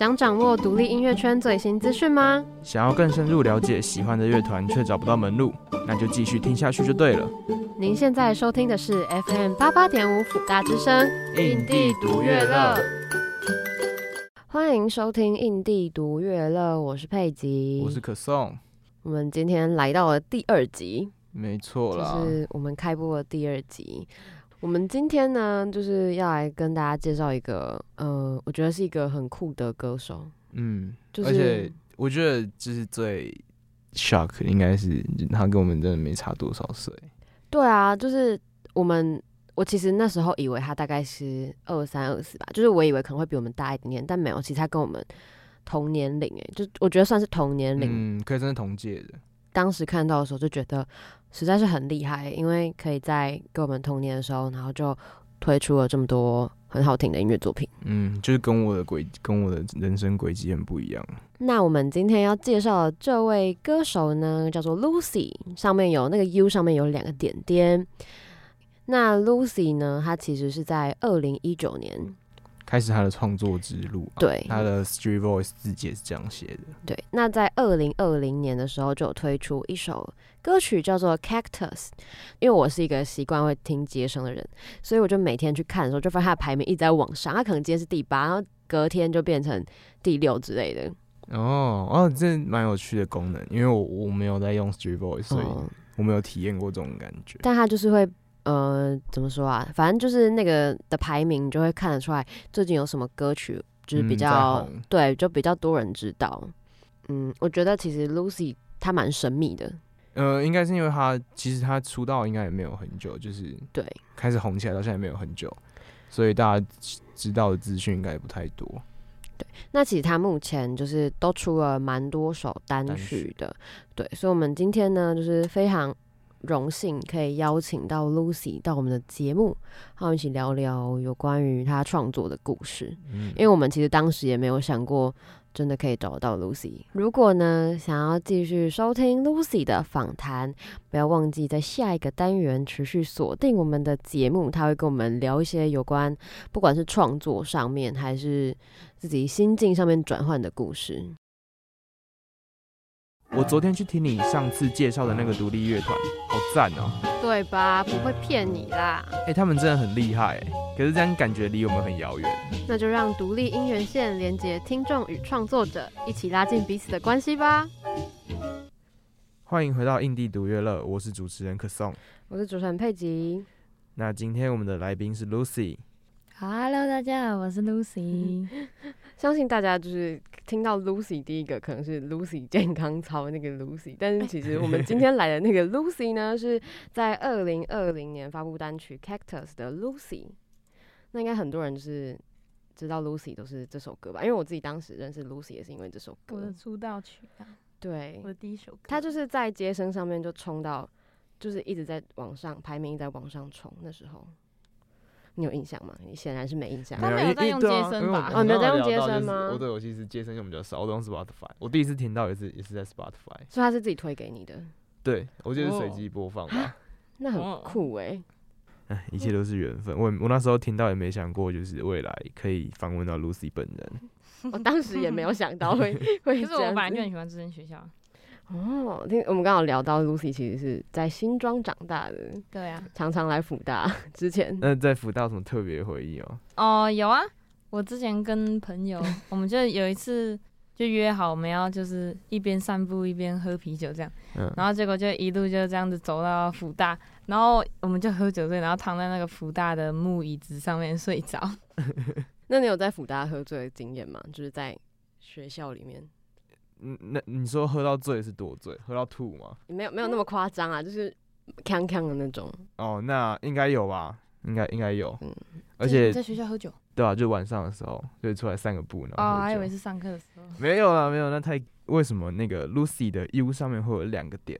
想掌握独立音乐圈最新资讯吗？想要更深入了解喜欢的乐团却找不到门路，那就继续听下去就对了。您现在收听的是 FM 八八点五辅大之声，印地独乐乐。欢迎收听印地独乐乐，我是佩吉，我是可颂。我们今天来到了第二集，没错啦，就是我们开播的第二集。我们今天呢，就是要来跟大家介绍一个，呃，我觉得是一个很酷的歌手。嗯，就是、而且我觉得就是最 shock 应该是他跟我们真的没差多少岁。对啊，就是我们，我其实那时候以为他大概是二三二四吧，就是我以为可能会比我们大一点点，但没有，其实他跟我们同年龄，诶，就我觉得算是同年龄，嗯，可以算是同届的。当时看到的时候就觉得实在是很厉害，因为可以在跟我们同年的时候，然后就推出了这么多很好听的音乐作品。嗯，就是跟我的轨，跟我的人生轨迹很不一样。那我们今天要介绍的这位歌手呢，叫做 Lucy，上面有那个 U，上面有两个点点。那 Lucy 呢，她其实是在二零一九年。开始他的创作之路，啊，对，他的 Street Voice 自己也是这样写的。对，那在二零二零年的时候就有推出一首歌曲叫做 Cactus，因为我是一个习惯会听街声的人，所以我就每天去看的时候，就发现他的排名一直在往上，他可能今天是第八，然后隔天就变成第六之类的。哦哦，这蛮有趣的功能，因为我我没有在用 Street Voice，所以我没有体验过这种感觉。但他就是会。呃，怎么说啊？反正就是那个的排名，你就会看得出来最近有什么歌曲，就是比较、嗯、对，就比较多人知道。嗯，我觉得其实 Lucy 她蛮神秘的。呃，应该是因为她其实她出道应该也没有很久，就是对开始红起来到现在也没有很久，所以大家知道的资讯应该也不太多。对，那其实她目前就是都出了蛮多首单曲的，对，所以我们今天呢就是非常。荣幸可以邀请到 Lucy 到我们的节目，和我们一起聊聊有关于她创作的故事。嗯，因为我们其实当时也没有想过，真的可以找到 Lucy。如果呢，想要继续收听 Lucy 的访谈，不要忘记在下一个单元持续锁定我们的节目，他会跟我们聊一些有关不管是创作上面，还是自己心境上面转换的故事。我昨天去听你上次介绍的那个独立乐团，好赞哦！对吧？不会骗你啦。哎、欸，他们真的很厉害哎，可是这样感觉离我们很遥远。那就让独立音源线连接听众与创作者，一起拉近彼此的关系吧。欢迎回到印地独乐乐，我是主持人可颂，我是主持人佩吉。那今天我们的来宾是 Lucy。Hello，大家好，我是 Lucy。相信大家就是听到 Lucy 第一个可能是 Lucy 健康操那个 Lucy，但是其实我们今天来的那个 Lucy 呢，是在二零二零年发布单曲 Cactus 的 Lucy。那应该很多人就是知道 Lucy 都是这首歌吧？因为我自己当时认识 Lucy 也是因为这首歌。我的出道曲啊。对。我的第一首歌。他就是在街声上面就冲到，就是一直在往上排名，一直在往上冲那时候。你有印象吗？你显然是没印象。他没有在用接生吧？哦，没有在用接生吗？我对我其实接生用比较少，我都用 Spotify。我第一次听到也是也是在 Spotify。所以他是自己推给你的？对，我觉得是随机播放吧。那很酷哎！哎，一切都是缘分。我我那时候听到也没想过，就是未来可以访问到 Lucy 本人。我当时也没有想到会会。可是我本来就很喜欢这间学校。哦，听我们刚好聊到 Lucy 其实是在新庄长大的，对啊，常常来辅大。之前那在辅大有什么特别回忆哦？哦，有啊，我之前跟朋友，我们就有一次就约好我们要就是一边散步一边喝啤酒这样，嗯，然后结果就一路就这样子走到辅大，然后我们就喝酒醉，然后躺在那个辅大的木椅子上面睡着。那你有在辅大喝醉的经验吗？就是在学校里面？嗯，那你说喝到醉是多醉？喝到吐吗？没有没有那么夸张啊，就是康康的那种。哦，那应该有吧？应该应该有。嗯，而且在学校喝酒。对啊，就晚上的时候就出来散个步呢。哦，还以为是上课的时候。没有啊，没有，那太为什么那个 Lucy 的 U 上面会有两个点？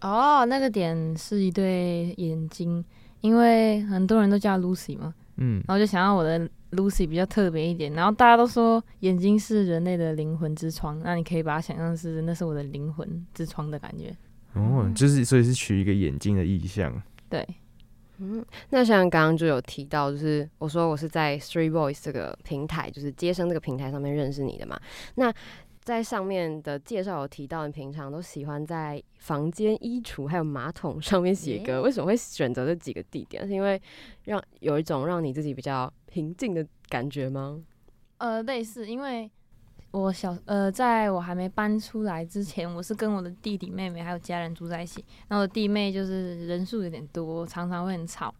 哦，那个点是一对眼睛，因为很多人都叫 Lucy 嘛。嗯，然后就想要我的。Lucy 比较特别一点，然后大家都说眼睛是人类的灵魂之窗，那你可以把它想象是那是我的灵魂之窗的感觉。哦，就是所以是取一个眼睛的意象。对，嗯，那像刚刚就有提到，就是我说我是在 Three Voice 这个平台，就是接生这个平台上面认识你的嘛。那在上面的介绍有提到，你平常都喜欢在房间、衣橱还有马桶上面写歌，为什么会选择这几个地点？是因为让有一种让你自己比较平静的感觉吗？呃，类似，因为我小呃，在我还没搬出来之前，我是跟我的弟弟妹妹还有家人住在一起。然后我弟妹就是人数有点多，常常会很吵。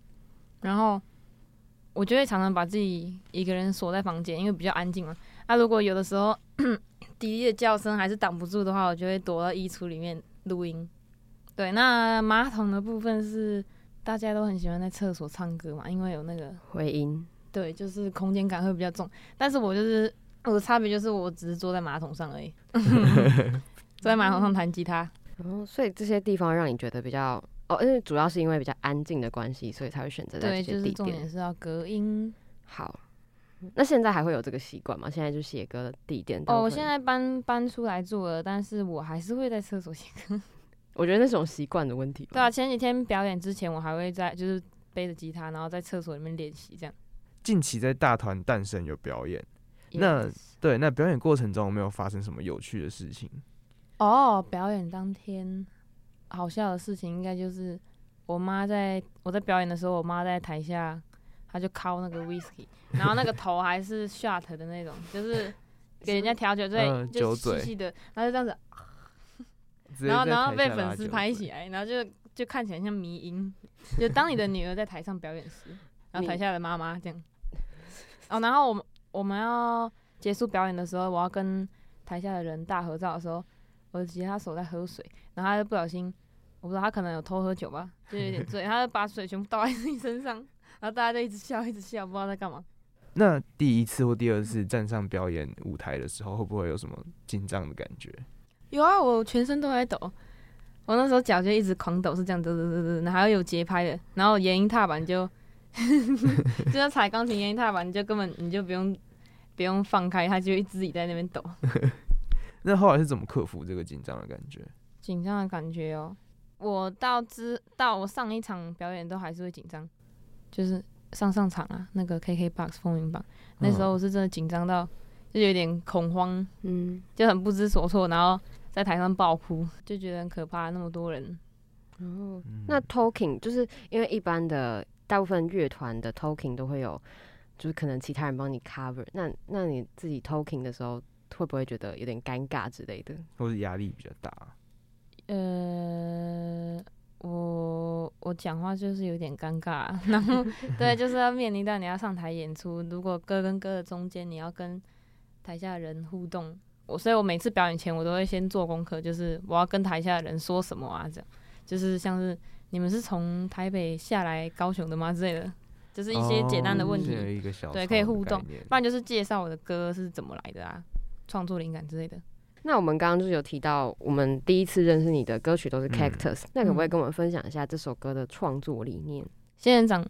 然后我就会常常把自己一个人锁在房间，因为比较安静嘛。那、啊、如果有的时候，滴滴的叫声还是挡不住的话，我就会躲到衣橱里面录音。对，那马桶的部分是大家都很喜欢在厕所唱歌嘛，因为有那个回音。对，就是空间感会比较重。但是我就是我的差别就是我只是坐在马桶上而已，坐在马桶上弹吉他。哦，所以这些地方让你觉得比较哦，因为主要是因为比较安静的关系，所以才会选择在这些地点。对，就是重点是要隔音好。那现在还会有这个习惯吗？现在就写歌的地点哦，我现在搬搬出来住了，但是我还是会在厕所写歌。我觉得那种习惯的问题。对啊，前几天表演之前，我还会在就是背着吉他，然后在厕所里面练习这样。近期在大团诞生有表演.那对那表演过程中有没有发生什么有趣的事情？哦、oh，表演当天好笑的事情应该就是我妈在我在表演的时候，我妈在台下。他就敲那个 whisky，然后那个头还是 shot 的那种，就是给人家调酒醉，嗯、就细细的，然后就这样子，然后然后被粉丝拍起来，然后就就看起来像迷音，就当你的女儿在台上表演时，然后台下的妈妈这样，哦，然后我们我们要结束表演的时候，我要跟台下的人大合照的时候，我的吉他手在喝水，然后他就不小心，我不知道他可能有偷喝酒吧，就有点醉，他就把水全部倒在自己身上。然后大家就一直笑，一直笑，不知道在干嘛。那第一次或第二次站上表演舞台的时候，会不会有什么紧张的感觉？有啊，我全身都在抖。我那时候脚就一直狂抖，是这样，抖抖抖抖，然后还有节拍的。然后延音踏板就，就像踩钢琴延音踏板，你就根本你就不用不用放开，它就会自己在那边抖。那后来是怎么克服这个紧张的感觉？紧张的感觉哦，我到之到我上一场表演都还是会紧张。就是上上场啊，那个 KKBOX 风云榜，那时候我是真的紧张到，就有点恐慌，嗯，就很不知所措，然后在台上爆哭，就觉得很可怕，那么多人。哦，那 talking 就是因为一般的大部分乐团的 talking 都会有，就是可能其他人帮你 cover，那那你自己 talking 的时候会不会觉得有点尴尬之类的，或是压力比较大？呃。我我讲话就是有点尴尬，然后 对，就是要面临到你要上台演出，如果歌跟歌的中间你要跟台下的人互动，我所以我每次表演前我都会先做功课，就是我要跟台下的人说什么啊，这样就是像是你们是从台北下来高雄的吗之类的，就是一些简单的问题，哦、对，可以互动，不然就是介绍我的歌是怎么来的啊，创作灵感之类的。那我们刚刚就是有提到，我们第一次认识你的歌曲都是 Cactus，、嗯、那可不可以跟我们分享一下这首歌的创作理念？仙人掌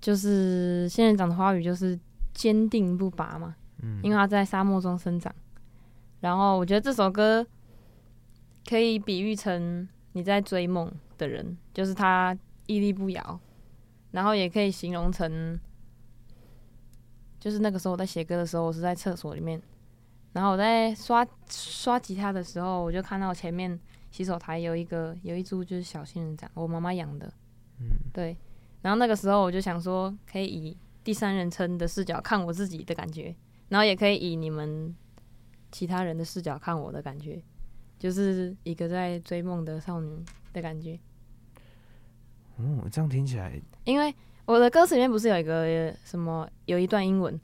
就是仙人掌的花语就是坚定不拔嘛，嗯，因为它在沙漠中生长。然后我觉得这首歌可以比喻成你在追梦的人，就是他屹立不摇。然后也可以形容成，就是那个时候我在写歌的时候，我是在厕所里面。然后我在刷刷吉他的时候，我就看到前面洗手台有一个有一株就是小仙人掌，我妈妈养的，嗯，对。然后那个时候我就想说，可以以第三人称的视角看我自己的感觉，然后也可以以你们其他人的视角看我的感觉，就是一个在追梦的少女的感觉。哦，这样听起来，因为我的歌词里面不是有一个什么有一段英文，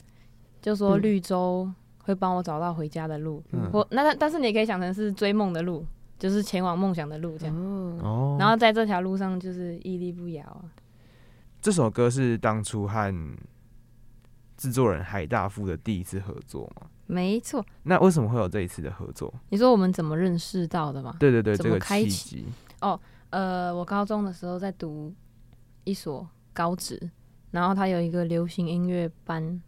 就说绿洲。嗯会帮我找到回家的路，嗯、或那但是你也可以想成是追梦的路，就是前往梦想的路这样。哦。然后在这条路上就是屹立不摇啊。这首歌是当初和制作人海大富的第一次合作吗？没错。那为什么会有这一次的合作？你说我们怎么认识到的吗？对对对，怎么开启？哦，呃，我高中的时候在读一所高职，然后他有一个流行音乐班。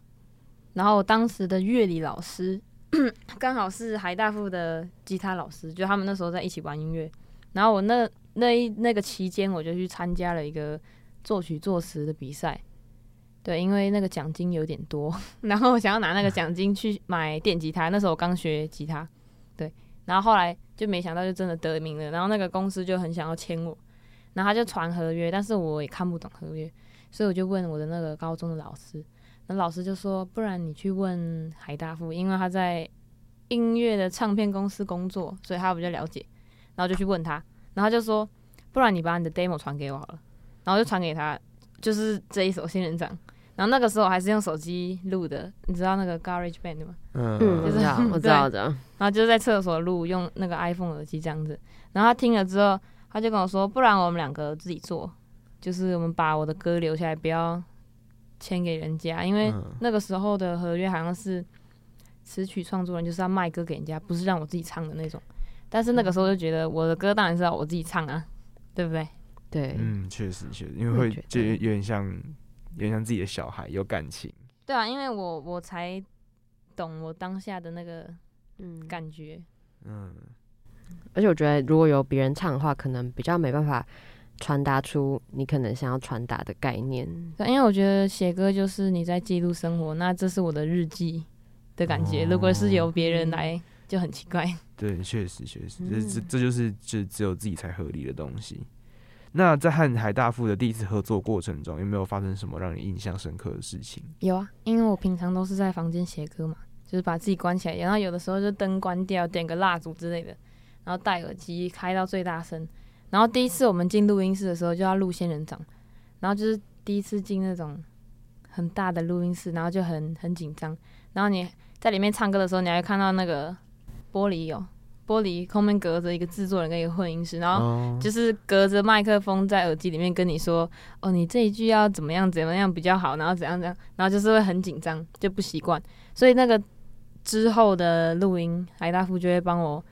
然后当时的乐理老师 刚好是海大富的吉他老师，就他们那时候在一起玩音乐。然后我那那一那个期间，我就去参加了一个作曲作词的比赛。对，因为那个奖金有点多，然后我想要拿那个奖金去买电吉他。那时候我刚学吉他，对，然后后来就没想到就真的得名了。然后那个公司就很想要签我，然后他就传合约，但是我也看不懂合约，所以我就问我的那个高中的老师，那老师就说，不然你去问海大富，因为他在音乐的唱片公司工作，所以他比较了解。然后就去问他，然后他就说，不然你把你的 demo 传给我好了，然后就传给他。就是这一首仙人掌，然后那个时候还是用手机录的，你知道那个 Garage Band 吗？嗯，就是我知道，我知道的。然后就是在厕所录，用那个 iPhone 耳机这样子。然后他听了之后，他就跟我说：“不然我们两个自己做，就是我们把我的歌留下来，不要签给人家，因为那个时候的合约好像是词曲创作人就是要卖歌给人家，不是让我自己唱的那种。但是那个时候就觉得我的歌当然是要我自己唱啊，对不对？”对，嗯，确实确实，因为会就有点像，有点像自己的小孩，有感情。对啊，因为我我才懂我当下的那个嗯感觉，嗯，而且我觉得如果有别人唱的话，可能比较没办法传达出你可能想要传达的概念。对，因为我觉得写歌就是你在记录生活，那这是我的日记的感觉。哦、如果是由别人来，就很奇怪。对，确实确实，这这这就是就只有自己才合理的东西。那在和海大富的第一次合作过程中，有没有发生什么让你印象深刻的事情？有啊，因为我平常都是在房间写歌嘛，就是把自己关起来，然后有的时候就灯关掉，点个蜡烛之类的，然后戴耳机开到最大声。然后第一次我们进录音室的时候就要录仙人掌，然后就是第一次进那种很大的录音室，然后就很很紧张。然后你在里面唱歌的时候，你还会看到那个玻璃哦。玻璃后面隔着一个制作人跟一个混音师，然后就是隔着麦克风在耳机里面跟你说：“哦，你这一句要怎么样怎么样比较好，然后怎样怎样，然后就是会很紧张，就不习惯。所以那个之后的录音，海大富就会帮我，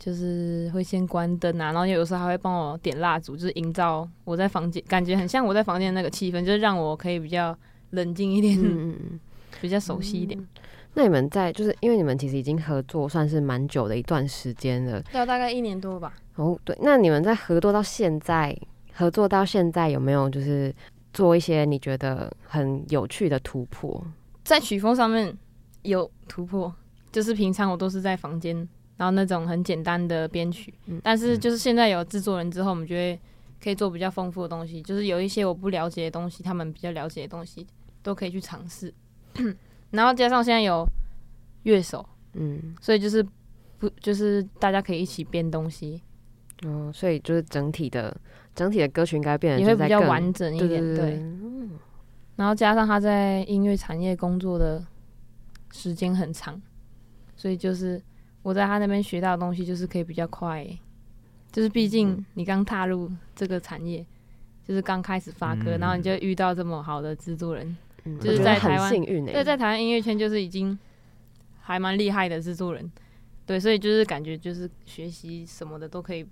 就是会先关灯啊，然后有时候还会帮我点蜡烛，就是营造我在房间感觉很像我在房间那个气氛，就是让我可以比较冷静一点，嗯、比较熟悉一点。嗯”那你们在就是因为你们其实已经合作算是蛮久的一段时间了，要大概一年多吧。哦，对，那你们在合作到现在，合作到现在有没有就是做一些你觉得很有趣的突破？在曲风上面有突破，就是平常我都是在房间，然后那种很简单的编曲，嗯，但是就是现在有制作人之后，我们觉得可以做比较丰富的东西，就是有一些我不了解的东西，他们比较了解的东西都可以去尝试。然后加上现在有乐手，嗯，所以就是不就是大家可以一起编东西，哦，所以就是整体的整体的歌曲应该变得也会比较完整一点，对。然后加上他在音乐产业工作的时间很长，所以就是我在他那边学到的东西就是可以比较快，就是毕竟你刚踏入这个产业，就是刚开始发歌，嗯，然后你就遇到这么好的制作人。就是在台湾，对，在台湾音乐圈就是已经还蛮厉害的制作人，对，所以就是感觉就是学习什么的都可以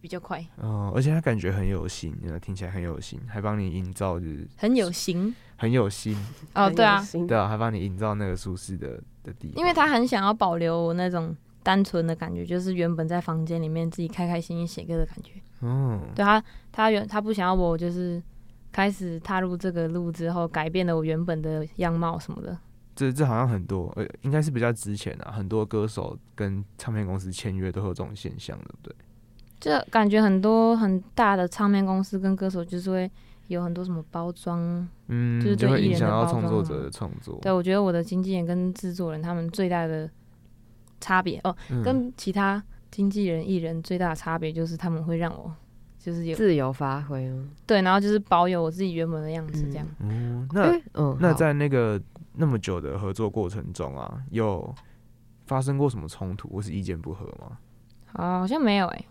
比较快。哦，而且他感觉很有心，听起来很有心，还帮你营造就是很有型，很有心。哦，对啊，对啊，还帮你营造那个舒适的的地方，因为他很想要保留那种单纯的感觉，就是原本在房间里面自己开开心心写歌的感觉。嗯，对他，他原他不想要我就是。开始踏入这个路之后，改变了我原本的样貌什么的。这这好像很多，呃，应该是比较值钱啊，很多歌手跟唱片公司签约都会有这种现象，对不对？这感觉很多很大的唱片公司跟歌手就是会有很多什么包装，嗯，就是对艺人的包装。创作者的创作。对，我觉得我的经纪人跟制作人他们最大的差别哦，嗯，跟其他经纪人艺人最大的差别就是他们会让我。就是有自由发挥哦，对，然后就是保有我自己原本的样子，这样。嗯，那嗯，那在那个那么久的合作过程中啊，有发生过什么冲突或是意见不合吗？啊，好像没有哎，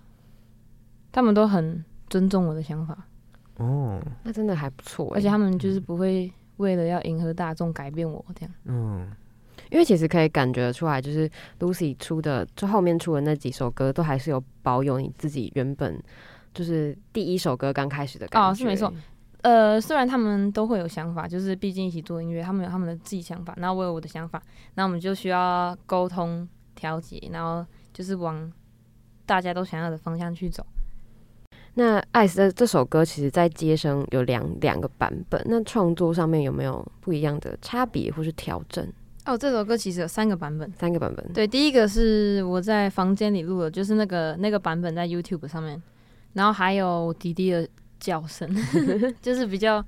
他们都很尊重我的想法。哦，那真的还不错，而且他们就是不会为了要迎合大众改变我这样。嗯，因为其实可以感觉出来，就是 Lucy 出的，就后面出的那几首歌，都还是有保有你自己原本。就是第一首歌刚开始的感觉哦，是没错。呃，虽然他们都会有想法，就是毕竟一起做音乐，他们有他们的自己想法，然后我有我的想法，那我们就需要沟通调节，然后就是往大家都想要的方向去走。那《爱死》这首歌，其实在接生有两两个版本，那创作上面有没有不一样的差别或是调整？哦，这首歌其实有三个版本，三个版本。对，第一个是我在房间里录的，就是那个那个版本在 YouTube 上面，然后还有迪迪的叫声 就是比较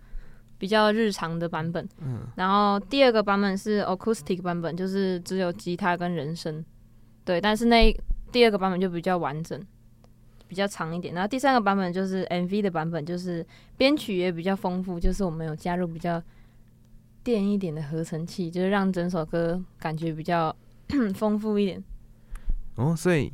比较日常的版本。嗯。然后第二个版本是 Acoustic 版本，就是只有吉他跟人声。对，但是那第二个版本就比较完整。比较长一点，然后第三个版本就是 MV 的版本，就是编曲也比较丰富，就是我们有加入比较电一点的合成器，就是让整首歌感觉比较 丰富一点。哦，所以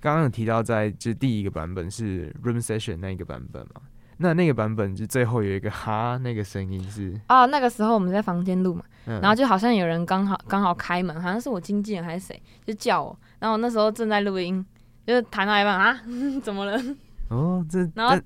刚刚有提到在就第一个版本是 Room Session 那一个版本嘛？那那个版本就最后有一个哈那个声音是哦，那个时候我们在房间录嘛，嗯、然后就好像有人刚好刚好开门，好像是我经纪人还是谁就叫我，然后我那时候正在录音。就是弹到一半啊，怎么了？哦，这然后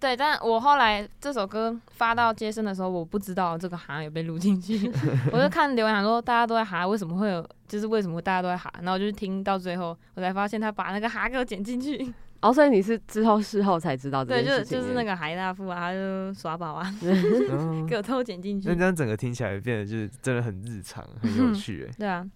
对，但我后来这首歌发到街声的时候，我不知道这个哈有被录进去，我就看留言说大家都在哈，为什么会有？就是为什么大家都在哈？然后我就听到最后，我才发现他把那个哈给我剪进去。哦，所以你是之后事后才知道这对，就是就是那个海大富啊，他就耍宝啊，给我偷剪进去。那这样整个听起来变得就是真的很日常，很有趣哎。对啊，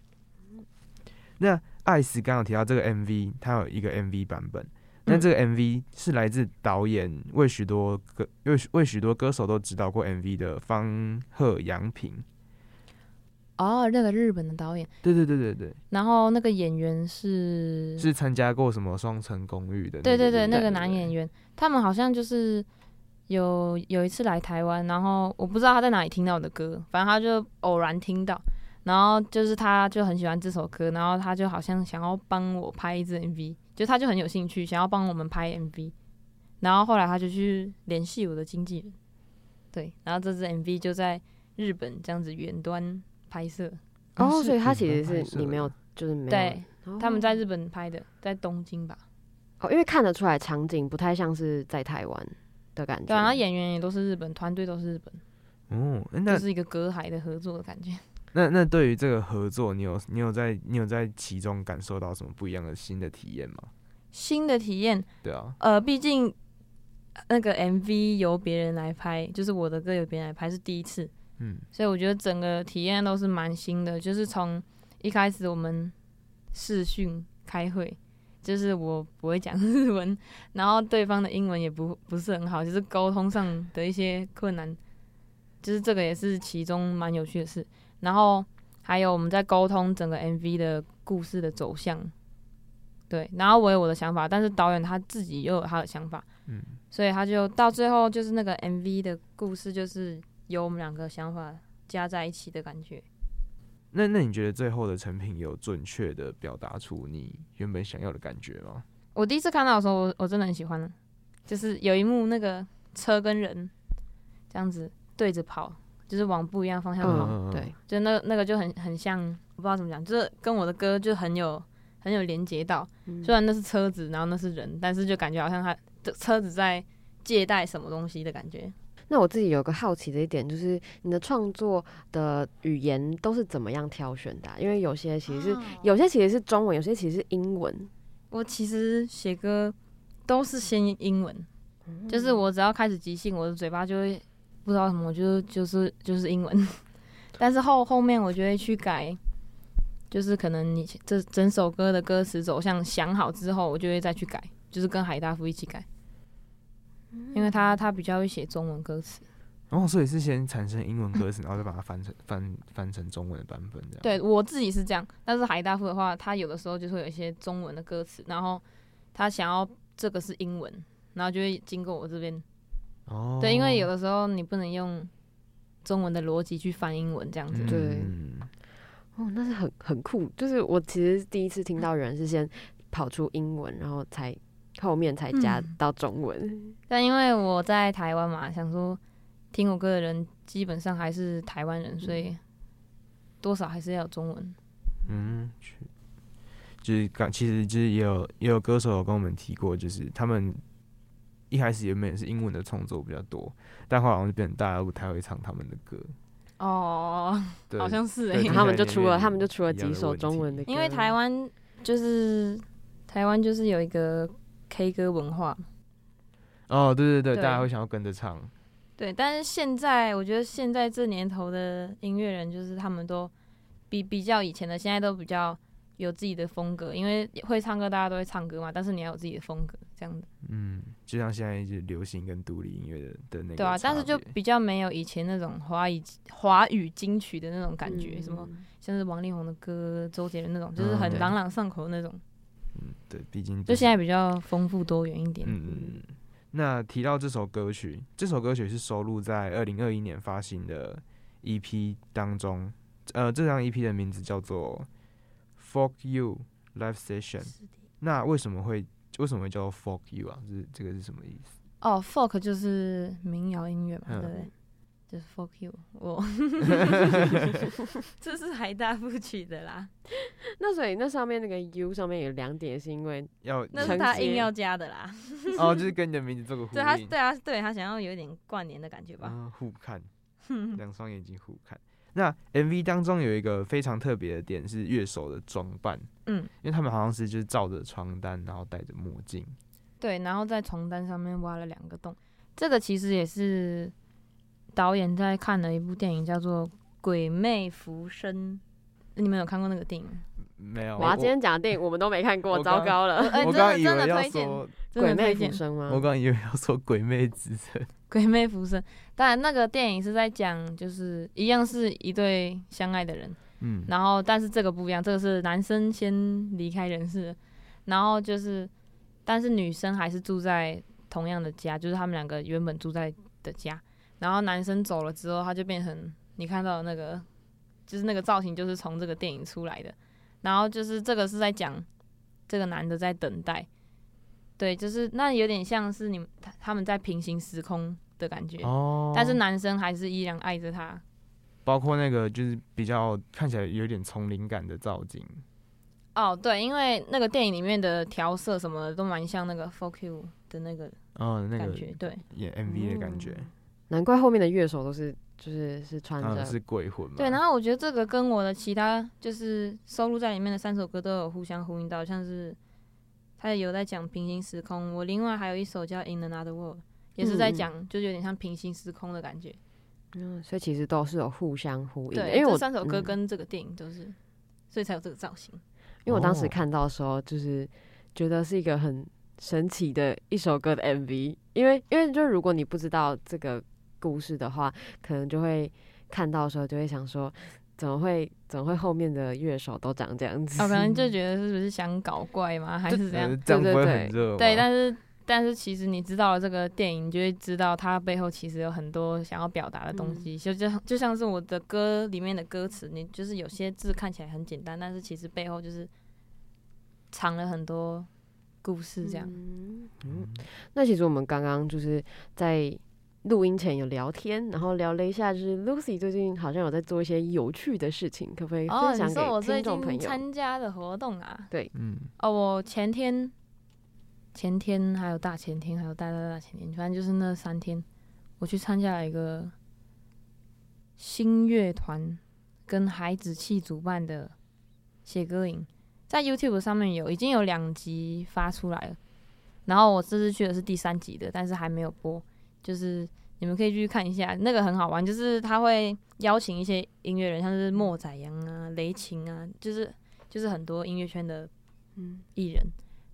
那。艾斯刚刚提到这个 MV，它有一个 MV 版本。那这个 MV 是来自导演为许多歌为为许多歌手都指导过 MV 的方鹤洋平。哦，那个日本的导演。对对对对对。然后那个演员是是参加过什么双城公寓的？对对对，那个男演员，他们好像就是有有一次来台湾，然后我不知道他在哪里听到我的歌，反正他就偶然听到。然后就是他，就很喜欢这首歌，然后他就好像想要帮我拍一支 MV，就他就很有兴趣，想要帮我们拍 MV。然后后来他就去联系我的经纪人，对，然后这支 MV 就在日本这样子远端拍摄。哦，所以他其实是你没有，就是没有。对，他们在日本拍的，在东京吧。哦，因为看得出来场景不太像是在台湾的感觉。对，然后演员也都是日本，团队都是日本。哦，那就是一个隔海的合作的感觉。那那对于这个合作，你有你有在你有在其中感受到什么不一样的新的体验吗？新的体验，对啊，呃，毕竟那个 MV 由别人来拍，就是我的歌由别人来拍是第一次，嗯，所以我觉得整个体验都是蛮新的。就是从一开始我们视讯开会，就是我不会讲 日文，然后对方的英文也不不是很好，就是沟通上的一些困难，就是这个也是其中蛮有趣的事。然后还有我们在沟通整个 MV 的故事的走向，对，然后我有我的想法，但是导演他自己又有他的想法，嗯，所以他就到最后就是那个 MV 的故事就是由我们两个想法加在一起的感觉。那那你觉得最后的成品有准确的表达出你原本想要的感觉吗？我第一次看到的时候，我我真的很喜欢，就是有一幕那个车跟人这样子对着跑。就是往不一样方向跑，嗯、对，就那那个就很很像，我不知道怎么讲，就是跟我的歌就很有很有连接到。嗯、虽然那是车子，然后那是人，但是就感觉好像他的车子在借贷什么东西的感觉。那我自己有个好奇的一点，就是你的创作的语言都是怎么样挑选的、啊？因为有些其实是、哦、有些其实是中文，有些其实是英文。我其实写歌都是先英文，嗯、就是我只要开始即兴，我的嘴巴就会。不知道什么，就是就是就是英文，但是后后面我就会去改，就是可能你这整首歌的歌词走向想好之后，我就会再去改，就是跟海大富一起改，因为他他比较会写中文歌词，哦，所以是先产生英文歌词，然后再把它翻成翻翻成中文的版本这样。对，我自己是这样，但是海大富的话，他有的时候就会有一些中文的歌词，然后他想要这个是英文，然后就会经过我这边。哦，对，因为有的时候你不能用中文的逻辑去翻英文这样子。嗯、对，哦，那是很很酷。就是我其实第一次听到人是先跑出英文，然后才后面才加到中文。嗯、但因为我在台湾嘛，想说听我歌的人基本上还是台湾人，所以多少还是要有中文。嗯，就是刚其实就是也有也有歌手有跟我们提过，就是他们。一开始原本也是英文的创作比较多，但后来好像就变成大家不太会唱他们的歌。哦，对好像是哎、欸，他们就出了他们就出了几首中文的歌。因为台湾就是台湾就是有一个 K 歌文化。哦，对对对，对大家会想要跟着唱。对，但是现在我觉得现在这年头的音乐人，就是他们都比比较以前的，现在都比较有自己的风格，因为会唱歌，大家都会唱歌嘛。但是你要有自己的风格，这样的。嗯，就像现在一直流行跟独立音乐的的那个。对啊，但是就比较没有以前那种华语华语金曲的那种感觉，嗯、什么像是王力宏的歌、周杰伦那种，就是很朗朗上口的那种。嗯，对，毕竟、就是、就现在比较丰富多元一点。嗯嗯。那提到这首歌曲，这首歌曲是收录在二零二一年发行的 EP 当中。呃，这张 EP 的名字叫做《Folk You Live Session》。那为什么会为什么会叫做 Folk You 啊？这这个是什么意思？哦，Folk 就是民谣音乐嘛，对不对？就是 Folk You，我 这是海大夫取的啦。那所以那上面那个 U 上面有两点，是因为要那是他硬要加的啦。哦，就是跟你的名字做个呼应。对他，对啊，对他想要有一点关联的感觉吧。啊，互看，两双眼睛互看。那 MV 当中有一个非常特别的点是乐手的装扮，嗯，因为他们好像是就是罩着床单，然后戴着墨镜。对，然后在床单上面挖了两个洞。这个其实也是。导演在看的一部电影，叫做《鬼魅浮生》，你们有看过那个电影？没有。哇，今天讲的电影我们都没看过，糟糕了。我刚刚以为要说《鬼魅浮生》吗？我刚以为要说《鬼魅之城》。《鬼魅浮生》，当然那个电影是在讲，就是一样是一对相爱的人，嗯，然后但是这个不一样，这个是男生先离开人世，然后就是，但是女生还是住在同样的家，就是他们两个原本住在的家。然后男生走了之后，他就变成你看到的那个，就是那个造型，就是从这个电影出来的。然后就是这个是在讲这个男的在等待，对，就是那有点像是你们他他们在平行时空的感觉。哦。但是男生还是依然爱着他。包括那个就是比较看起来有点丛林感的造景。哦，对，因为那个电影里面的调色什么的都蛮像那个 Folk You 的那个哦，那个感觉，对，演 MV 的感觉。嗯难怪后面的乐手都是就是是穿着、啊、是鬼魂嘛？对，然后我觉得这个跟我的其他就是收录在里面的三首歌都有互相呼应到，像是他有在讲平行时空，我另外还有一首叫《In Another World》，也是在讲、嗯、就有点像平行时空的感觉。嗯，所以其实都是有互相呼应的。对，因为我三首歌跟这个电影都是，嗯、所以才有这个造型。因为我当时看到的时候，就是觉得是一个很神奇的一首歌的 MV，因为因为就是如果你不知道这个。故事的话，可能就会看到的时候就会想说，怎么会怎么会后面的乐手都长这样子？我可能就 觉得是不是想搞怪吗？还是怎样？这样不会很热？对，但是但是其实你知道了这个电影，你就会知道它背后其实有很多想要表达的东西。就就就像是我的歌里面的歌词，你就是有些字看起来很简单，但是其实背后就是藏了很多故事。这样。嗯，嗯，那其实我们刚刚就是在。录音前有聊天，然后聊了一下，就是 Lucy 最近好像有在做一些有趣的事情，可不可以分享给听众朋友？哦，你说我最近参加的活动啊？对，嗯，哦，我前天、前天还有大前天，还有大大大前天，反正就是那三天，我去参加了一个新乐团跟孩子气主办的写歌营，在 YouTube 上面有已经有两集发出来了，然后我这次去的是第三集的，但是还没有播。就是你们可以去看一下，那个很好玩。就是他会邀请一些音乐人，像是莫宰阳啊、雷琴啊，就是就是很多音乐圈的嗯艺人。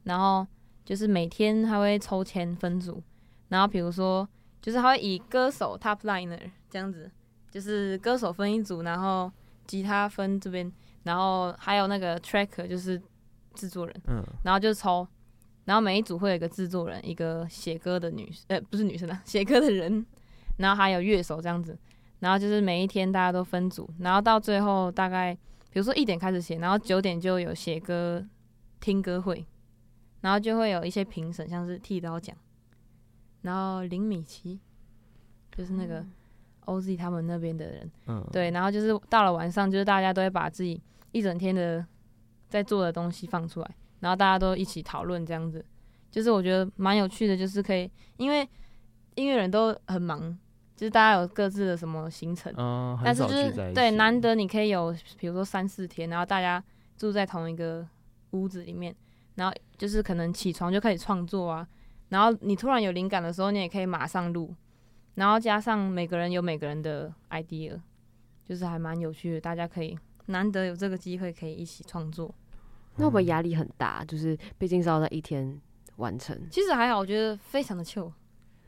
然后就是每天他会抽签分组，然后比如说就是他会以歌手 top liner 这样子，就是歌手分一组，然后吉他分这边，然后还有那个 tracker 就是制作人，嗯，然后就抽。然后每一组会有一个制作人，一个写歌的女，呃，不是女生啊，写歌的人，然后还有乐手这样子。然后就是每一天大家都分组，然后到最后大概，比如说一点开始写，然后九点就有写歌听歌会，然后就会有一些评审，像是剃刀奖，然后林米奇，就是那个 OZ 他们那边的人，嗯，对，然后就是到了晚上，就是大家都会把自己一整天的在做的东西放出来。然后大家都一起讨论这样子，就是我觉得蛮有趣的，就是可以，因为音乐人都很忙，就是大家有各自的什么行程，嗯，但是就是对，难得你可以有，比如说三四天，然后大家住在同一个屋子里面，然后就是可能起床就开始创作啊，然后你突然有灵感的时候，你也可以马上录，然后加上每个人有每个人的 idea，就是还蛮有趣的，大家可以难得有这个机会可以一起创作。那会不会压力很大？就是毕竟是要在一天完成。其实还好，我觉得非常的 chill，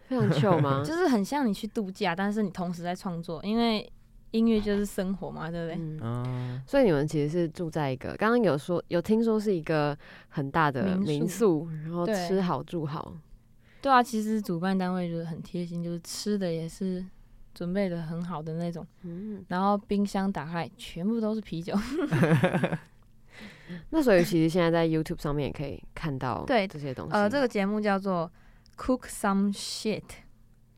非常 chill 吗？就是很像你去度假，但是你同时在创作，因为音乐就是生活嘛，对不对？嗯。所以你们其实是住在一个，刚刚有说有听说是一个很大的民宿，然后吃好住好。对啊，其实主办单位就是很贴心，就是吃的也是准备的很好的那种。嗯。然后冰箱打开，全部都是啤酒。那所以其实现在在 YouTube 上面也可以看到对这些东西。呃，这个节目叫做 Cook Some Shit。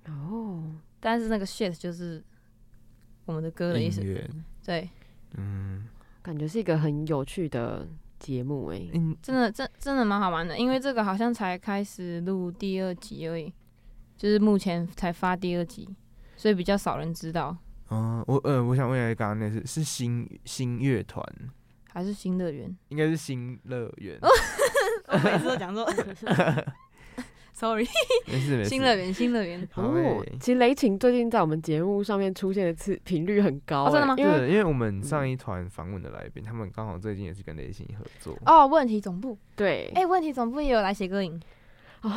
哦。但是那个 shit 就是我们的歌的意思。对。嗯。感觉是一个很有趣的节目诶。嗯。真的，真真的蛮好玩的，因为这个好像才开始录第二集而已，就是目前才发第二集，所以比较少人知道。嗯，我呃，我想问一下，刚刚那是是新新乐团。还是新乐园？应该是新乐园。我每次都讲错。Sorry，没事没事。新乐园，新乐园。哦，其实雷晴最近在我们节目上面出现的次频率很高。欸，真的吗？对，因为我们上一团访问的来宾，他们刚好最近也是跟雷擎合作。哦，问题总部。对。哎，问题总部也有来写歌影。哦，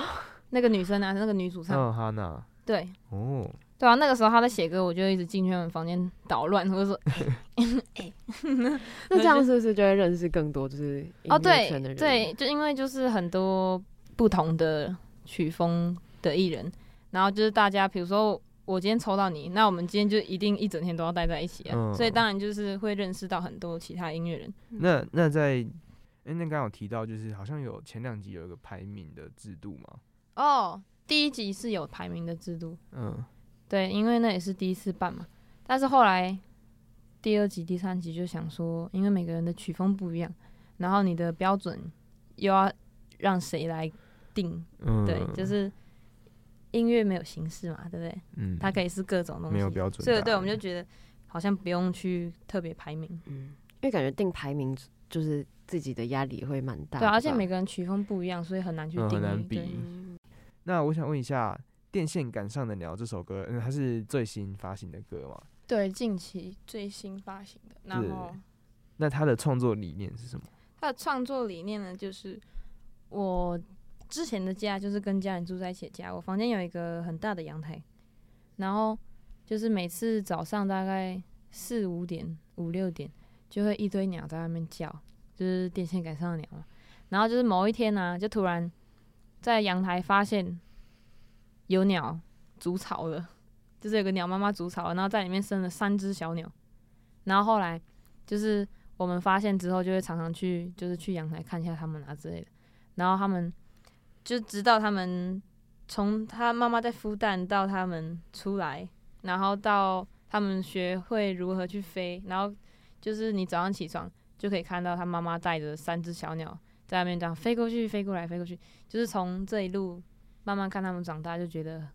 那个女生啊，那个女主唱。哦，哈娜。对。哦。对啊，那个时候他在写歌，我就一直进去他们房间捣乱，或者说，欸、那这样是不是就会认识更多就是哦，对对，就因为就是很多不同的曲风的艺人，然后就是大家，比如说我今天抽到你，那我们今天就一定一整天都要待在一起啊，嗯、所以当然就是会认识到很多其他音乐人。那那在哎，那刚刚有提到就是好像有前两集有一个排名的制度嘛？哦，第一集是有排名的制度，嗯。对，因为那也是第一次办嘛，但是后来第二集、第三集就想说，因为每个人的曲风不一样，然后你的标准又要让谁来定？嗯，对，就是音乐没有形式嘛，对不对？嗯，它可以是各种东西，没有标准。对对，我们就觉得好像不用去特别排名，嗯，因为感觉定排名就是自己的压力会蛮大。对，而且每个人曲风不一样，所以很难去定。嗯，很难比。对那我想问一下。电线杆上的鸟这首歌，嗯，它是最新发行的歌嘛？对，近期最新发行的。然后，那它的创作理念是什么？它的创作理念呢，就是我之前的家就是跟家人住在一起的家，我房间有一个很大的阳台，然后就是每次早上大概四五点、五六点，就会一堆鸟在外面叫，就是电线杆上的鸟嘛。然后就是某一天呢、啊，就突然在阳台发现。有鸟筑巢了，就是有个鸟妈妈筑巢，然后在里面生了三只小鸟。然后后来就是我们发现之后，就会常常去，就是去阳台看一下它们啊之类的。然后他们就直到他们从他妈妈在孵蛋到他们出来，然后到他们学会如何去飞，然后就是你早上起床就可以看到他妈妈带着三只小鸟在外面这样飞过去、飞过来、飞过去，就是从这一路。慢慢看他们长大，就觉得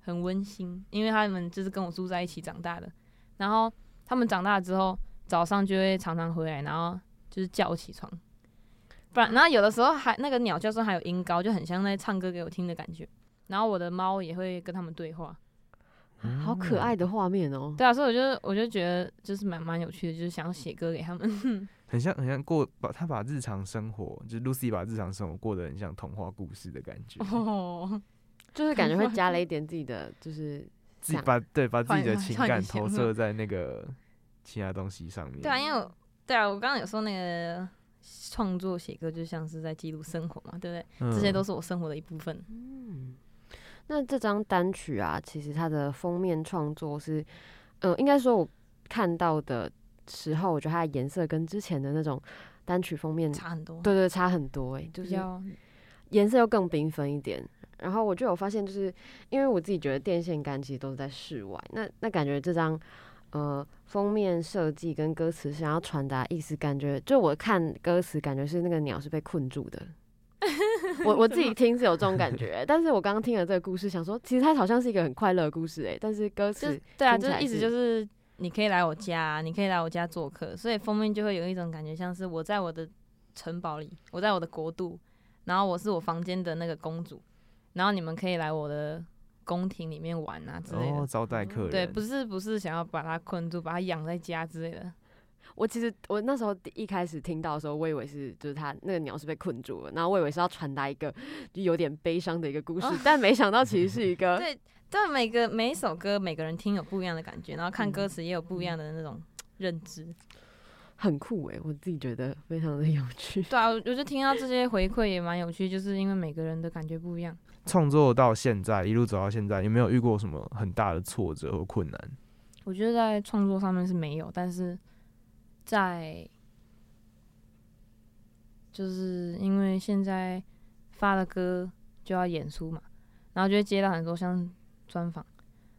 很温馨，因为他们就是跟我住在一起长大的。然后他们长大之后，早上就会常常回来，然后就是叫我起床。不然，然后有的时候还那个鸟叫声还有音高，就很像在唱歌给我听的感觉。然后我的猫也会跟他们对话，好可爱的画面哦。对啊，所以我就我就觉得就是蛮蛮有趣的，就是想要写歌给他们。很像很像过把他把日常生活，就是 Lucy 把日常生活过得很像童话故事的感觉，哦，就是感觉会加了一点自己的，就是自己把对把自己的情感投射在那个其他东西上面。对啊，因为我对啊，我刚刚有说那个创作写歌就像是在记录生活嘛，对不对？嗯，这些都是我生活的一部分。嗯，那这张单曲啊，其实它的封面创作是，呃，应该说我看到的。时候，我觉得它的颜色跟之前的那种单曲封面差很多，对对，差很多哎，就是颜色又更缤纷一点。然后我就有发现，就是因为我自己觉得电线杆其实都是在室外，那那感觉这张呃封面设计跟歌词想要传达意思，感觉就我看歌词感觉是那个鸟是被困住的。我我自己听是有这种感觉，但是我刚刚听了这个故事，想说其实它好像是一个很快乐的故事哎，但是歌词对啊，就是意思就是。你可以来我家，你可以来我家做客，所以封面就会有一种感觉，像是我在我的城堡里，我在我的国度，然后我是我房间的那个公主，然后你们可以来我的宫廷里面玩啊之类的，哦、招待客人。对，不是不是想要把它困住，把它养在家之类的。我其实我那时候一开始听到的时候，我以为是就是他那个鸟是被困住了，然后我以为是要传达一个就有点悲伤的一个故事，哦、但没想到其实是一个对，但每个每一首歌每个人听有不一样的感觉，然后看歌词也有不一样的那种认知，嗯、很酷诶，我自己觉得非常的有趣。对啊，我就听到这些回馈也蛮有趣，就是因为每个人的感觉不一样。创作到现在一路走到现在，有没有遇过什么很大的挫折和困难？我觉得在创作上面是没有，但是。在，就是因为现在发了歌就要演出嘛，然后就会接到很多像专访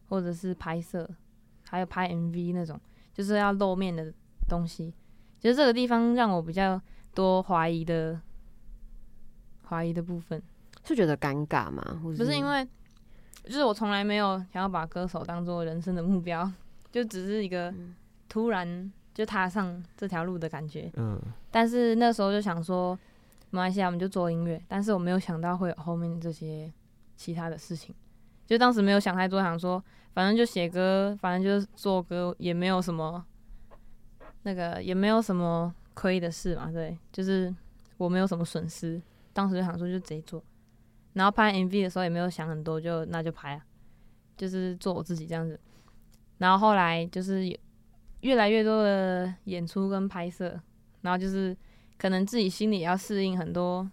或者是拍摄，还有拍 MV 那种，就是要露面的东西。其实这个地方让我比较多怀疑的，怀疑的部分，是觉得尴尬吗？不是因为，就是我从来没有想要把歌手当做人生的目标，就只是一个突然。就踏上这条路的感觉，嗯，但是那时候就想说，没关系，我们就做音乐。但是我没有想到会有后面这些其他的事情，就当时没有想太多，想说反正就写歌，反正就是做歌，也没有什么那个，也没有什么亏的事嘛，对，就是我没有什么损失。当时就想说就直接做，然后拍 MV 的时候也没有想很多，就那就拍啊，就是做我自己这样子。然后后来就是。越来越多的演出跟拍摄，然后就是可能自己心里要适应很多，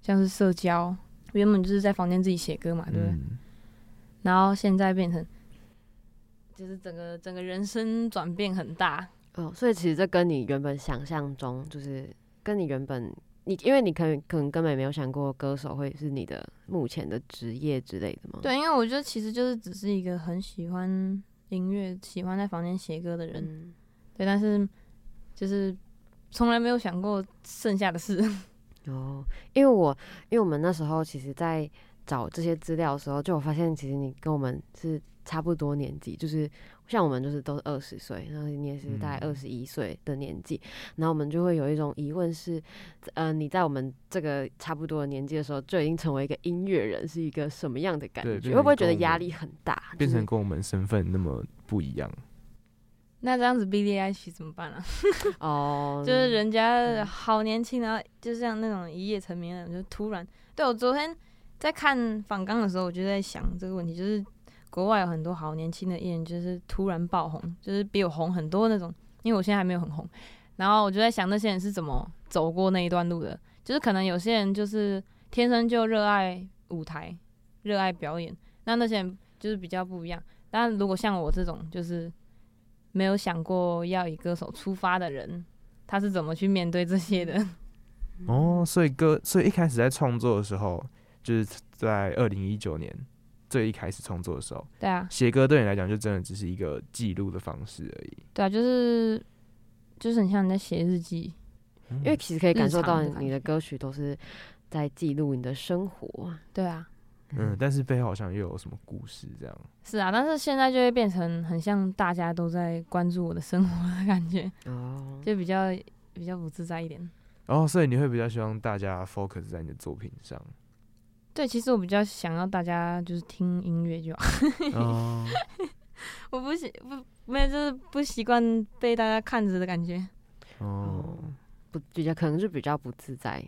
像是社交，原本就是在房间自己写歌嘛，对不对？然后现在变成，就是整个整个人生转变很大哦。所以其实这跟你原本想象中，就是跟你原本你，因为你可能可能根本没有想过歌手会是你的目前的职业之类的吗？对，因为我觉得其实就是只是一个很喜欢。音乐喜欢在房间写歌的人，嗯、对，但是就是从来没有想过剩下的事。哦，因为我因为我们那时候其实，在找这些资料的时候，就我发现，其实你跟我们是差不多年纪，就是像我们就是都是二十岁，然后你也是大概二十一岁的年纪，嗯、然后我们就会有一种疑问是，呃，你在我们这个差不多的年纪的时候，就已经成为一个音乐人，是一个什么样的感觉？会不会觉得压力很大？变成跟我们身份那么不一样？那这样子 Billie Eilish 怎么办啊？哦，就是人家好年轻然后，就像那种一夜成名的人，就突然。对，我昨天在看访纲的时候，我就在想这个问题，就是。国外有很多好年轻的艺人，就是突然爆红，就是比我红很多那种。因为我现在还没有很红，然后我就在想那些人是怎么走过那一段路的。就是可能有些人就是天生就热爱舞台，热爱表演，那那些人就是比较不一样。但如果像我这种就是没有想过要以歌手出发的人，他是怎么去面对这些的？哦，所以歌，所以一开始在创作的时候，就是在二零一九年。最一开始创作的时候，对啊，写歌对你来讲就真的只是一个记录的方式而已。对啊，就是就是很像你在写日记，嗯、因为其实可以感受到你的歌曲都是在记录你的生活。对啊，嗯，但是背后好像又有什么故事这样。是啊，但是现在就会变成很像大家都在关注我的生活的感觉，哦，就比较比较不自在一点。哦，所以你会比较希望大家 focus 在你的作品上。对，其实我比较想要大家就是听音乐就好。哦，我不习不没有就是不习惯被大家看着的感觉。哦，不比较可能是比较不自在。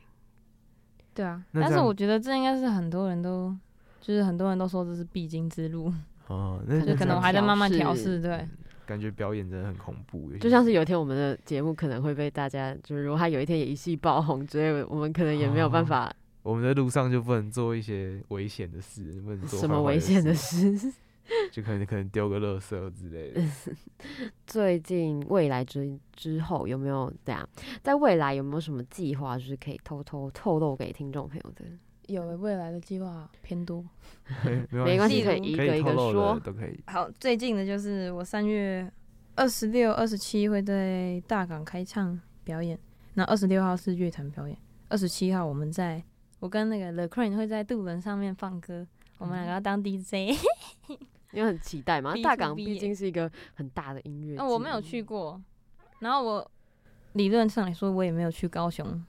对啊，但是我觉得这应该是很多人都就是很多人都说这是必经之路。哦，那 就可能我还在慢慢调试。对，感觉表演真的很恐怖，就像是有一天我们的节目可能会被大家就是如果他有一天也一夕爆红之类的，我们可能也没有办法。我们在路上就不能做一些危险的事，不能做什么危险的事，就可能可能丢个垃圾之类的。最近未来之之后有没有这样？在未来有没有什么计划，就是可以偷偷透露给听众朋友的？有未来的计划偏多，没关系，可以一个一个说都可以。好，最近的就是我三月二十六、二十七会在大港开唱表演，那二十六号是乐团表演，二十七号我们在。我跟那个 The Crane 会在渡轮上面放歌，嗯、我们两个要当 DJ，因为很期待嘛。大港毕竟是一个很大的音乐。那、哦、我没有去过，然后我理论上来说，我也没有去高雄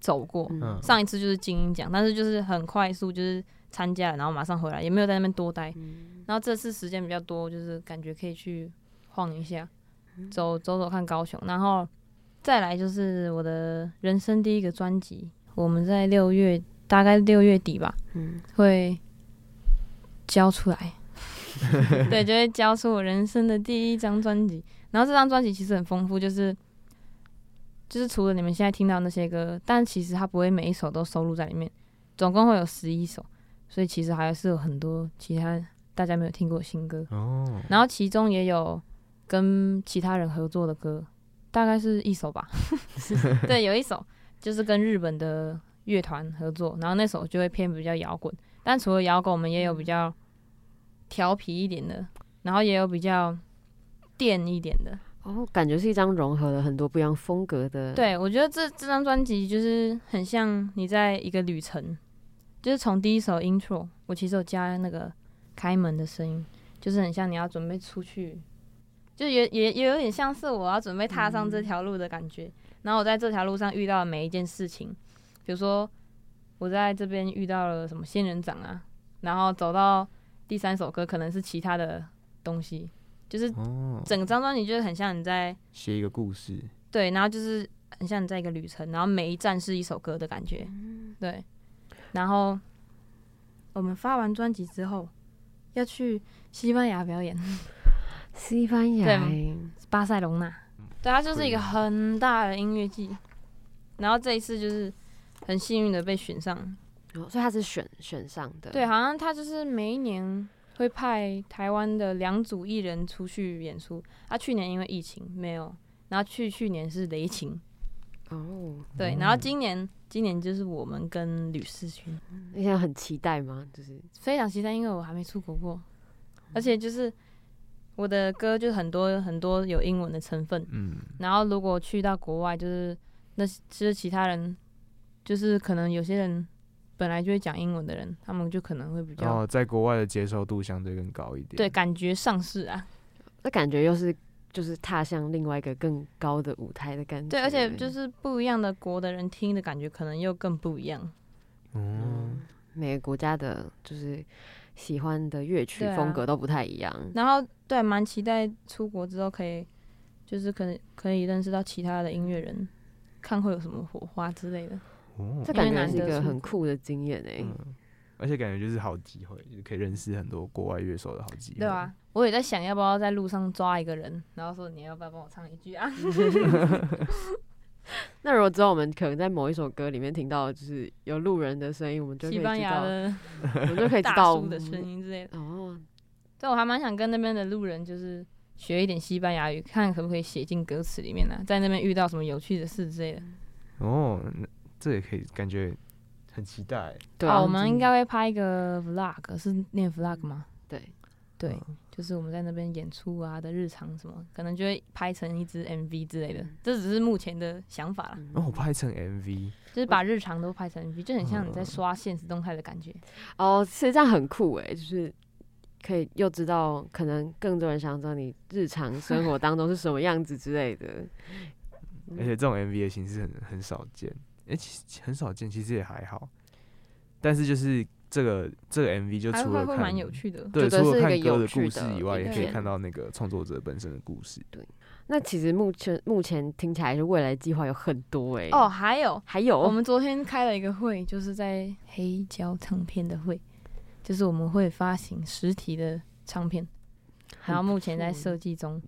走过。嗯、上一次就是金鹰奖，但是就是很快速，就是参加了，然后马上回来，也没有在那边多待。然后这次时间比较多，就是感觉可以去晃一下，走走走看高雄，然后再来就是我的人生第一个专辑，我们在六月大概六月底吧，嗯，会交出来，对，就会交出我人生的第一张专辑。然后这张专辑其实很丰富，就是就是除了你们现在听到那些歌，但其实它不会每一首都收录在里面，总共会有十一首，所以其实还是有很多其他大家没有听过的新歌。哦。然后其中也有跟其他人合作的歌，大概是一首吧。对，有一首就是跟日本的乐团合作，然后那首就会偏比较摇滚。但除了摇滚，我们也有比较调皮一点的，然后也有比较。电一点的哦，感觉是一张融合了很多不一样风格的。对，我觉得这这张专辑就是很像你在一个旅程，就是从第一首 intro，我其实有加那个开门的声音，就是很像你要准备出去，就也也也有点像是我要准备踏上这条路的感觉。嗯、然后我在这条路上遇到的每一件事情，比如说我在这边遇到了什么仙人掌啊，然后走到第三首歌可能是其他的东西。就是整张专辑就是很像你在写一个故事，对，然后就是很像你在一个旅程，然后每一站是一首歌的感觉，对。然后我们发完专辑之后要去西班牙表演，西班牙，对，巴塞隆纳，对，它就是一个很大的音乐季。然后这一次就是很幸运的被选上，所以他是选选上的，对，好像他就是每一年。会派台湾的两组艺人出去演出。他、啊、去年因为疫情没有，然后去去年是雷晴。哦，对，然后今年今年就是我们跟吕士勋。你现在很期待吗？就是非常期待，因为我还没出国过，而且就是我的歌就很多很多有英文的成分。嗯，然后如果去到国外，就是那其实其他人就是可能有些人。本来就会讲英文的人，他们就可能会比较哦，在国外的接受度相对更高一点。对，感觉上是啊，那感觉又是就是踏向另外一个更高的舞台的感觉。对，而且就是不一样的国的人听的感觉，可能又更不一样。嗯，每个国家的就是喜欢的乐曲风格都不太一样。啊、然后对，蛮期待出国之后可以，就是可能可以认识到其他的音乐人，看会有什么火花之类的。哦、这感觉是一个很酷的经验哎、欸嗯，而且感觉就是好机会，就是可以认识很多国外乐手的好机会。对啊，我也在想要不要在路上抓一个人，然后说你要不要帮我唱一句啊？那如果之后我们可能在某一首歌里面听到就是有路人的声音，我们就可以知道，西班牙的，我们就可以知道声音之类的。哦，对，我还蛮想跟那边的路人就是学一点西班牙语，看可不可以写进歌词里面呢、啊？在那边遇到什么有趣的事之类的。哦。这也可以感觉很期待。对啊，我们应该会拍一个 vlog，是念 vlog 吗？对，对，就是我们在那边演出啊的日常什么，可能就会拍成一支 MV 之类的。这只是目前的想法啦。哦，拍成 MV，就是把日常都拍成 MV，就很像你在刷现实动态的感觉。哦，其实这样很酷诶，就是可以又知道可能更多人想知道你日常生活当中是什么样子之类的。而且这种 MV 的形式很很少见。哎、欸，其实很少见，其实也还好。但是就是这个这个 MV 就除了看蛮有趣的，对，除了看歌的故事以外，也可以看到那个创作者本身的故事。对，那其实目前目前听起来是未来计划有很多哎、欸。哦，还有还有，我们昨天开了一个会，就是在黑胶唱片的会，就是我们会发行实体的唱片，然后目前在设计中。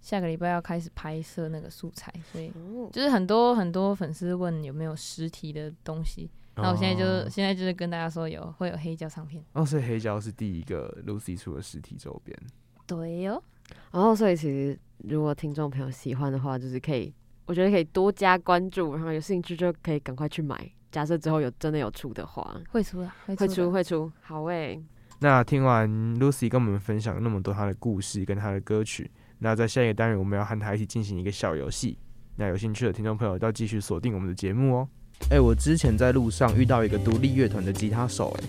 下个礼拜要开始拍摄那个素材，所以就是很多很多粉丝问有没有实体的东西，那我现在就、哦、现在就是跟大家说有会有黑胶唱片。哦，所以黑胶是第一个 Lucy 出的实体周边。对哟、哦，然后所以其实如果听众朋友喜欢的话，就是可以，我觉得可以多加关注，然后有兴趣就可以赶快去买。假设之后有真的有出的话，会出的，会出会出，好诶、欸。那听完 Lucy 跟我们分享那么多她的故事跟她的歌曲。那在下一个单元，我们要和她一起进行一个小游戏。那有兴趣的听众朋友，要继续锁定我们的节目哦。哎、欸，我之前在路上遇到一个独立乐团的吉他手、欸，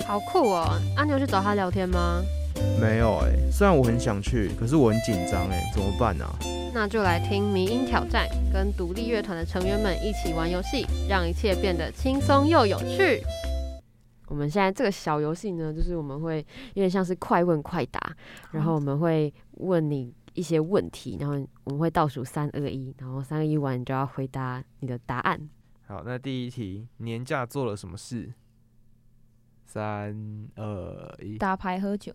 哎，好酷哦！啊，牛去找他聊天吗？没有、欸，哎，虽然我很想去，可是我很紧张，哎，怎么办呢、啊？那就来听迷音挑战，跟独立乐团的成员们一起玩游戏，让一切变得轻松又有趣。我们现在这个小游戏呢，就是我们会有点像是快问快答，然后我们会问你一些问题，然后我们会倒数三二一，然后三二一完你就要回答你的答案。好，那第一题，年假做了什么事？三二一，打牌喝酒，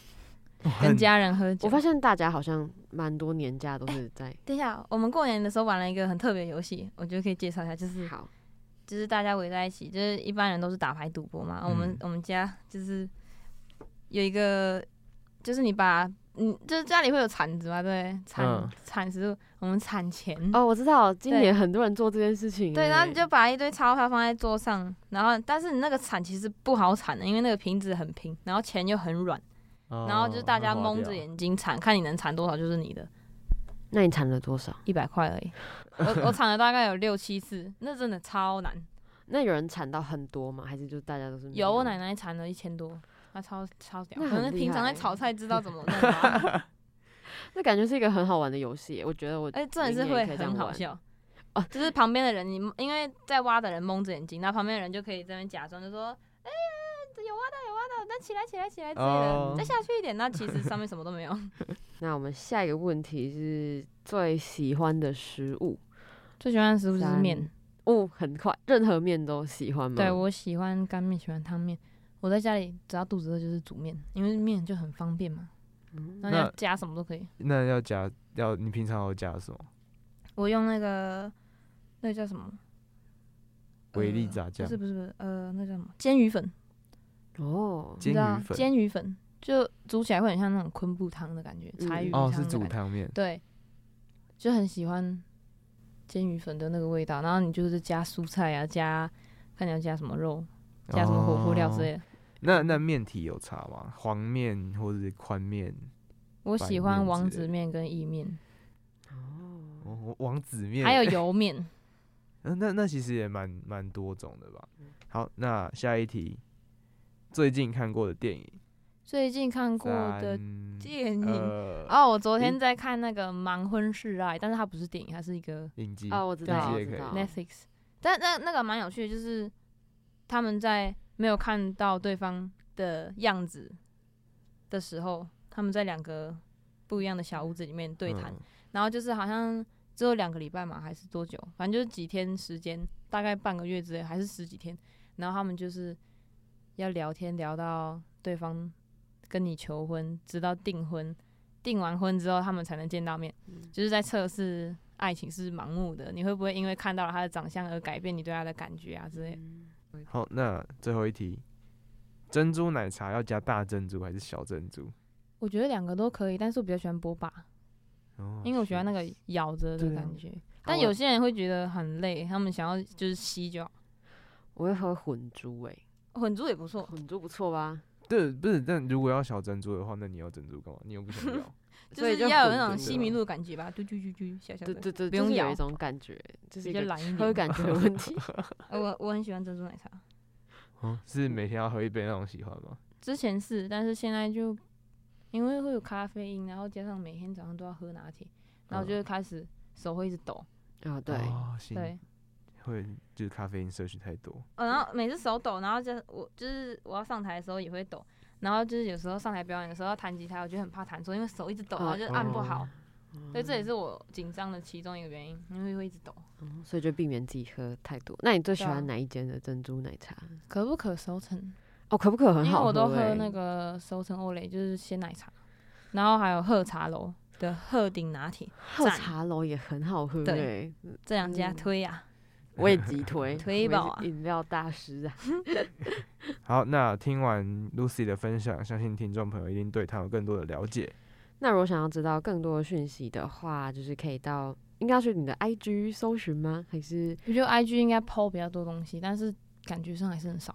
跟家人喝酒。我发现大家好像蛮多年假都是在。欸，等一下，我们过年的时候玩了一个很特别的游戏，我觉得可以介绍一下，就是好。就是大家围在一起，就是一般人都是打牌赌博嘛。嗯、我们我们家就是有一个，就是你把，嗯，就是家里会有铲子嘛，对，铲铲食物，我们铲钱。哦，我知道，今年很多人做这件事情。对，然后你就把一堆钞票放在桌上，然后但是你那个铲其实不好铲的，因为那个瓶子很平，然后钱又很软，哦、然后就是大家蒙着眼睛铲，看你能铲多少就是你的。那你铲了多少？一百块而已。我我铲了大概有六七次，那真的超难。那有人铲到很多吗？还是就大家都是？有，我奶奶铲了一千多，她超超屌。可能平常在炒菜知道怎么弄 吧。那感觉是一个很好玩的游戏，我觉得我哎，真的是会很好笑。哦，就是旁边的人，你因为在挖的人蒙着眼睛，那旁边的人就可以在那边假装就说：“哎呀，有挖到有挖到，那起来起来起来之类的，再下去一点。”那其实上面什么都没有。那我们下一个问题是最喜欢的食物。最喜欢的食物就是面哦，很快，任何面都喜欢吗？对，我喜欢干面，喜欢汤面。我在家里只要肚子饿就是煮面，因为面就很方便嘛。嗯，那要加什么都可以。那要加要你平常要加什么？我用那个那个叫什么？维力炸酱？不是不是不是，呃，那叫什么？煎鱼粉。哦，煎鱼粉，煎鱼粉就煮起来会很像那种昆布汤的感觉，柴鱼汤。哦，是煮汤面。对，就很喜欢。煎鱼粉的那个味道，然后你就是加蔬菜啊，加看你要加什么肉，加什么火锅料之类的。哦、那那面体有差吗？黄面或者是宽面？我喜欢王子面跟意面。哦，王子面还有油面。嗯，那那其实也蛮蛮多种的吧。好，那下一题，最近看过的电影。最近看过的电影哦，呃 oh, 我昨天在看那个《盲婚试爱》，但是它不是电影，它是一个影集哦，我知道，Netflix。但那那个蛮有趣的，就是他们在没有看到对方的样子的时候，他们在两个不一样的小屋子里面对谈，嗯、然后就是好像只有两个礼拜嘛，还是多久？反正就是几天时间，大概半个月之类，还是十几天。然后他们就是要聊天，聊到对方。跟你求婚，直到订婚，订完婚之后他们才能见到面，嗯、就是在测试爱情是盲目的，你会不会因为看到了他的长相而改变你对他的感觉啊之类的。嗯、好，那最后一题，珍珠奶茶要加大珍珠还是小珍珠？我觉得两个都可以，但是我比较喜欢波霸，哦、因为我喜欢那个咬着的感觉。啊、但有些人会觉得很累，他们想要就是吸就好。我会喝混珠诶、欸，混珠也不错，混珠不错吧？对，不是，但如果要小珍珠的话，那你要珍珠干嘛？你又不想 要，就是要有那种西米露的感觉吧？嘟嘟嘟嘟，小小的，对对对，不用咬一种感觉，就是比较懒一点，喝感觉的 问题。我我很喜欢珍珠奶茶，哦，是每天要喝一杯那种喜欢吗？之前是，但是现在就因为会有咖啡因，然后加上每天早上都要喝拿铁，然后就会开始手会一直抖。啊，对，对。会就是咖啡因摄取太多，哦，然后每次手抖，然后就我就是我要上台的时候也会抖，然后就是有时候上台表演的时候要弹吉他，我就很怕弹错，因为手一直抖，然后就按不好，哦、所以这也是我紧张的其中一个原因，因为会一直抖，嗯，所以就避免自己喝太多。那你最喜欢哪一间的珍珠奶茶？可不可收成？哦，可不可很好，欸，因为我都喝那个收成欧蕾，就是鲜奶茶，然后还有喝茶楼的鹤顶拿铁，鹤茶楼也很好喝，对，这两家推呀，啊。我也急推 推爆啊！饮料大师啊！好，那听完 Lucy 的分享，相信听众朋友一定对他有更多的了解。那如果想要知道更多的讯息的话，就是可以到应该要去你的 IG 搜寻吗？还是我觉得 IG 应该 PO 比较多东西，但是感觉上还是很少。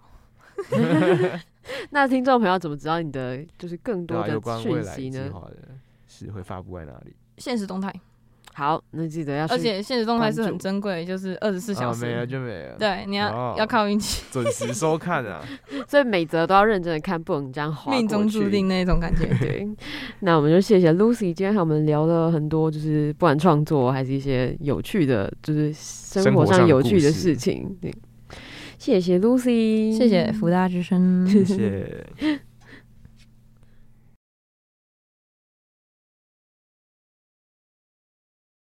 那听众朋友怎么知道你的就是更多的讯息呢？是会发布在哪里？现实动态。好，那记得要。而且现实动态是很珍贵，就是二十四小时。没了就没了。对，你要要靠运气。准时收看啊！所以每则都要认真的看，不能这样划。命中注定那种感觉。对。那我们就谢谢 Lucy，今天和我们聊了很多，就是不管创作还是一些有趣的，就是生活上有趣的事情。对。谢谢 Lucy，谢谢福大之声，谢谢。